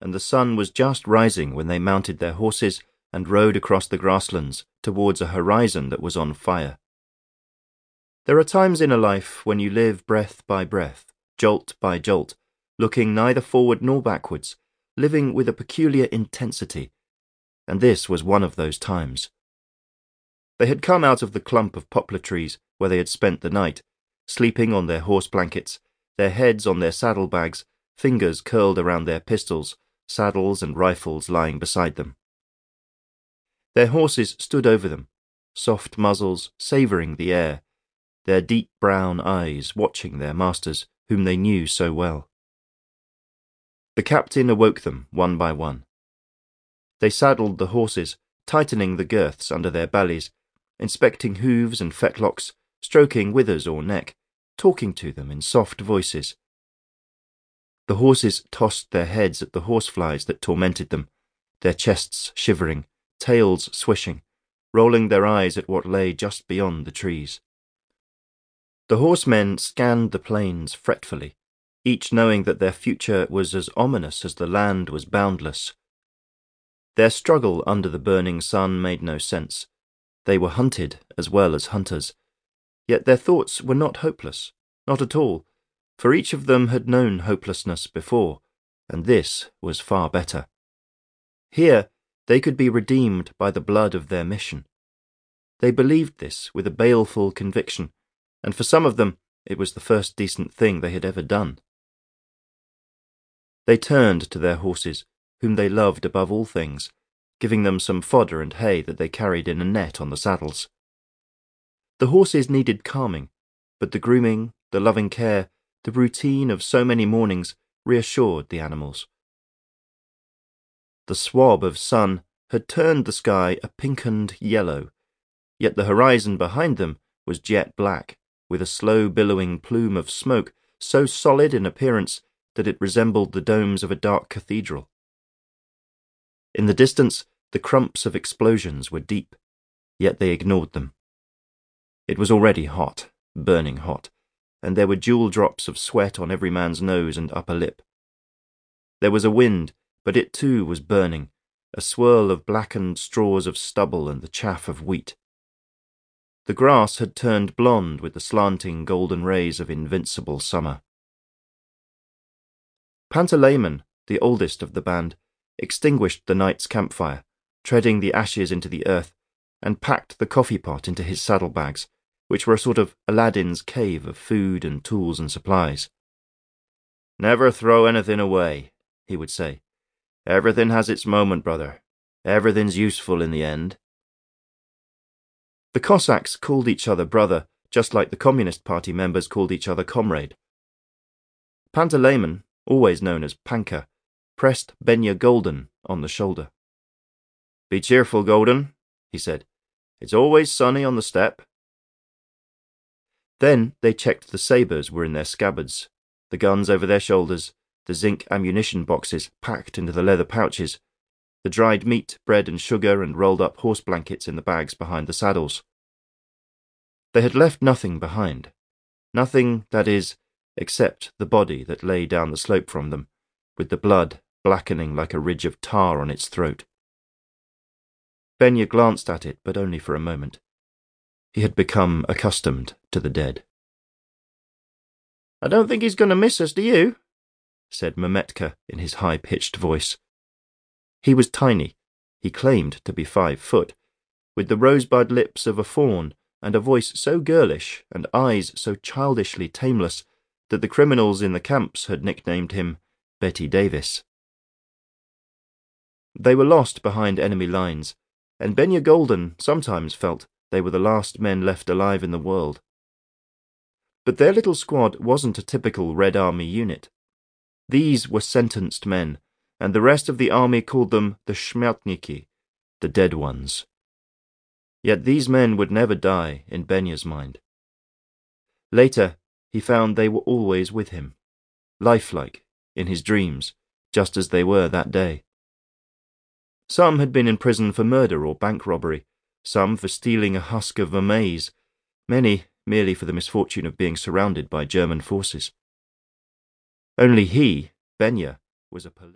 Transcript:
and the sun was just rising when they mounted their horses and rode across the grasslands towards a horizon that was on fire. There are times in a life when you live breath by breath, jolt by jolt, looking neither forward nor backwards, living with a peculiar intensity, and this was one of those times. They had come out of the clump of poplar trees where they had spent the night, sleeping on their horse blankets, their heads on their saddlebags, fingers curled around their pistols, saddles and rifles lying beside them. Their horses stood over them, soft muzzles savouring the air, their deep brown eyes watching their masters, whom they knew so well. The captain awoke them one by one. They saddled the horses, tightening the girths under their bellies, inspecting hooves and fetlocks, stroking withers or neck, talking to them in soft voices. The horses tossed their heads at the horseflies that tormented them, their chests shivering, tails swishing, rolling their eyes at what lay just beyond the trees. The horsemen scanned the plains fretfully, each knowing that their future was as ominous as the land was boundless. Their struggle under the burning sun made no sense. They were hunted as well as hunters. Yet their thoughts were not hopeless, not at all, for each of them had known hopelessness before, and this was far better. Here, they could be redeemed by the blood of their mission. They believed this with a baleful conviction, and for some of them it was the first decent thing they had ever done. They turned to their horses, whom they loved above all things, giving them some fodder and hay that they carried in a net on the saddles. The horses needed calming, but the grooming, the loving care, the routine of so many mornings reassured the animals. The swab of sun had turned the sky a pinkened yellow, yet the horizon behind them was jet black, with a slow billowing plume of smoke so solid in appearance that it resembled the domes of a dark cathedral. In the distance, the crumps of explosions were deep, yet they ignored them. It was already hot, burning hot, and there were jewel drops of sweat on every man's nose and upper lip. There was a wind, but it too was burning, a swirl of blackened straws of stubble and the chaff of wheat. The grass had turned blonde with the slanting golden rays of invincible summer. Pantalaimon, the oldest of the band, extinguished the night's campfire, treading the ashes into the earth, and packed the coffee pot into his saddlebags, which were a sort of Aladdin's cave of food and tools and supplies. Never throw anything away, he would say. Everything has its moment, brother. Everything's useful in the end. The Cossacks called each other brother, just like the Communist Party members called each other comrade. Pantalaimon, always known as Panka, pressed Benya Golden on the shoulder. Be cheerful, Golden, he said. It's always sunny on the steppe. Then they checked the sabres were in their scabbards, the guns over their shoulders, the zinc ammunition boxes packed into the leather pouches, the dried meat, bread and sugar and rolled up horse blankets in the bags behind the saddles. They had left nothing behind. Nothing, that is, except the body that lay down the slope from them, with the blood blackening like a ridge of tar on its throat. Benya glanced at it, but only for a moment. He had become accustomed to the dead. I don't think he's going to miss us, do you? said Mametka in his high pitched voice. He was tiny, he claimed to be five foot, with the rosebud lips of a fawn and a voice so girlish and eyes so childishly tameless that the criminals in the camps had nicknamed him Bette Davis. They were lost behind enemy lines, and Benya Golden sometimes felt they were the last men left alive in the world. But their little squad wasn't a typical Red Army unit. These were sentenced men, and the rest of the army called them the Shmertniki, the dead ones. Yet these men would never die in Benya's mind. Later, he found they were always with him, lifelike, in his dreams, just as they were that day. Some had been in prison for murder or bank robbery, some for stealing a husk of a maize, many merely for the misfortune of being surrounded by German forces. Only he, Benya, was a.